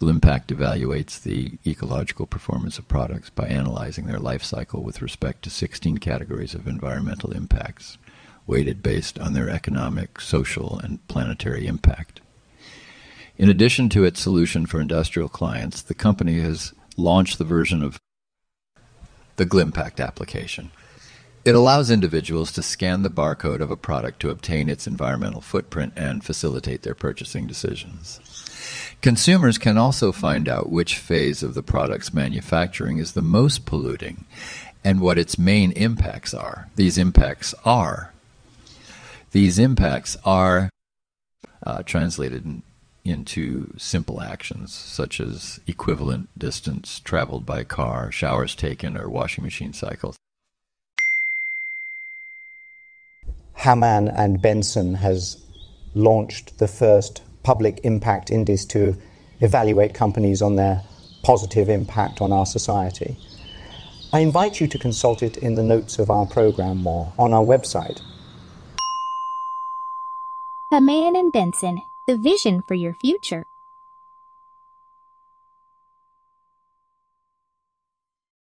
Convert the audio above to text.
Glimpact evaluates the ecological performance of products by analyzing their life cycle with respect to 16 categories of environmental impacts, weighted based on their economic, social, and planetary impact. In addition to its solution for industrial clients, the company has launched the version of the Glimpact application. It allows individuals to scan the barcode of a product to obtain its environmental footprint and facilitate their purchasing decisions. Consumers can also find out which phase of the product's manufacturing is the most polluting and what its main impacts are. These impacts are these impacts are uh, translated in, into simple actions such as equivalent distance traveled by car, showers taken, or washing machine cycles. Hamann and Benson has launched the first public impact index to evaluate companies on their positive impact on our society. I invite you to consult it in the notes of our program or on our website. Hamann and Benson, the vision for your future.